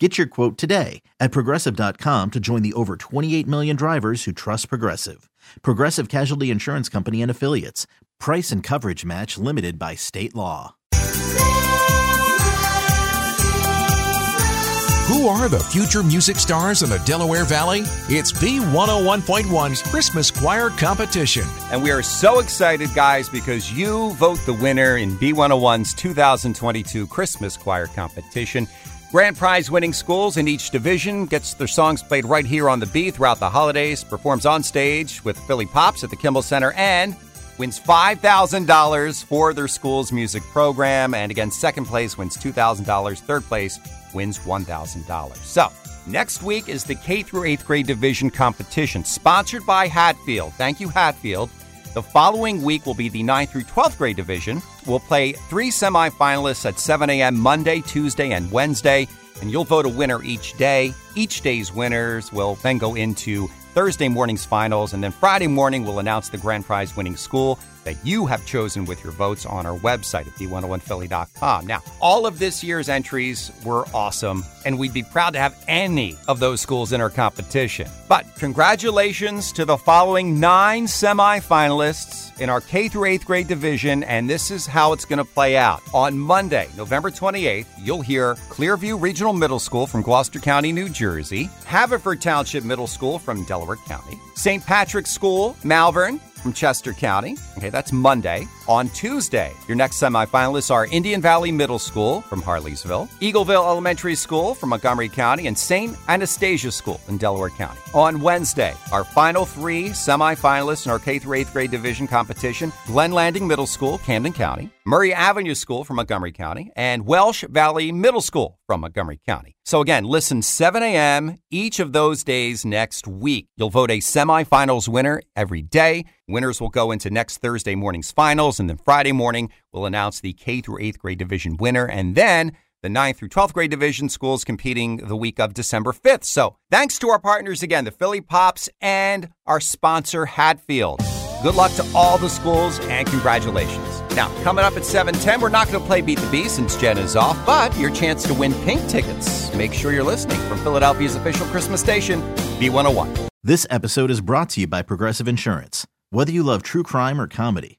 Get your quote today at progressive.com to join the over 28 million drivers who trust Progressive. Progressive Casualty Insurance Company and Affiliates. Price and coverage match limited by state law. Who are the future music stars in the Delaware Valley? It's B101.1's Christmas Choir Competition. And we are so excited, guys, because you vote the winner in B101's 2022 Christmas Choir Competition. Grand prize winning schools in each division gets their songs played right here on the B throughout the holidays, performs on stage with Philly Pops at the Kimmel Center, and wins $5,000 for their school's music program. And again, second place wins $2,000, third place wins $1,000. So, next week is the K through 8th grade division competition sponsored by Hatfield. Thank you, Hatfield. The following week will be the 9th through 12th grade division. We'll play three semifinalists at 7 a.m. Monday, Tuesday, and Wednesday, and you'll vote a winner each day. Each day's winners will then go into Thursday morning's finals, and then Friday morning we'll announce the grand prize winning school that you have chosen with your votes on our website at b101philly.com. Now, all of this year's entries were awesome, and we'd be proud to have any of those schools in our competition. But congratulations to the following nine semifinalists in our K through 8th grade division, and this is how it's going to play out. On Monday, November 28th, you'll hear Clearview Regional Middle School from Gloucester County, New Jersey, Haverford Township Middle School from Delaware County, St. Patrick's School, Malvern, from Chester County. Okay, that's Monday. On Tuesday, your next semifinalists are Indian Valley Middle School from Harleysville, Eagleville Elementary School from Montgomery County, and St. Anastasia School in Delaware County. On Wednesday, our final three semifinalists in our K through 8th grade division competition Glen Landing Middle School, Camden County, Murray Avenue School from Montgomery County, and Welsh Valley Middle School from Montgomery County. So again, listen 7 a.m. each of those days next week. You'll vote a semifinals winner every day. Winners will go into next Thursday morning's finals, and then Friday morning we'll announce the K through 8th grade division winner, and then the 9th through 12th grade division schools competing the week of December 5th. So thanks to our partners again, the Philly Pops and our sponsor, Hatfield. Good luck to all the schools and congratulations. Now, coming up at 7:10, we're not going to play Beat the Bee since Jen is off, but your chance to win pink tickets. Make sure you're listening from Philadelphia's official Christmas station, B101. This episode is brought to you by Progressive Insurance. Whether you love true crime or comedy,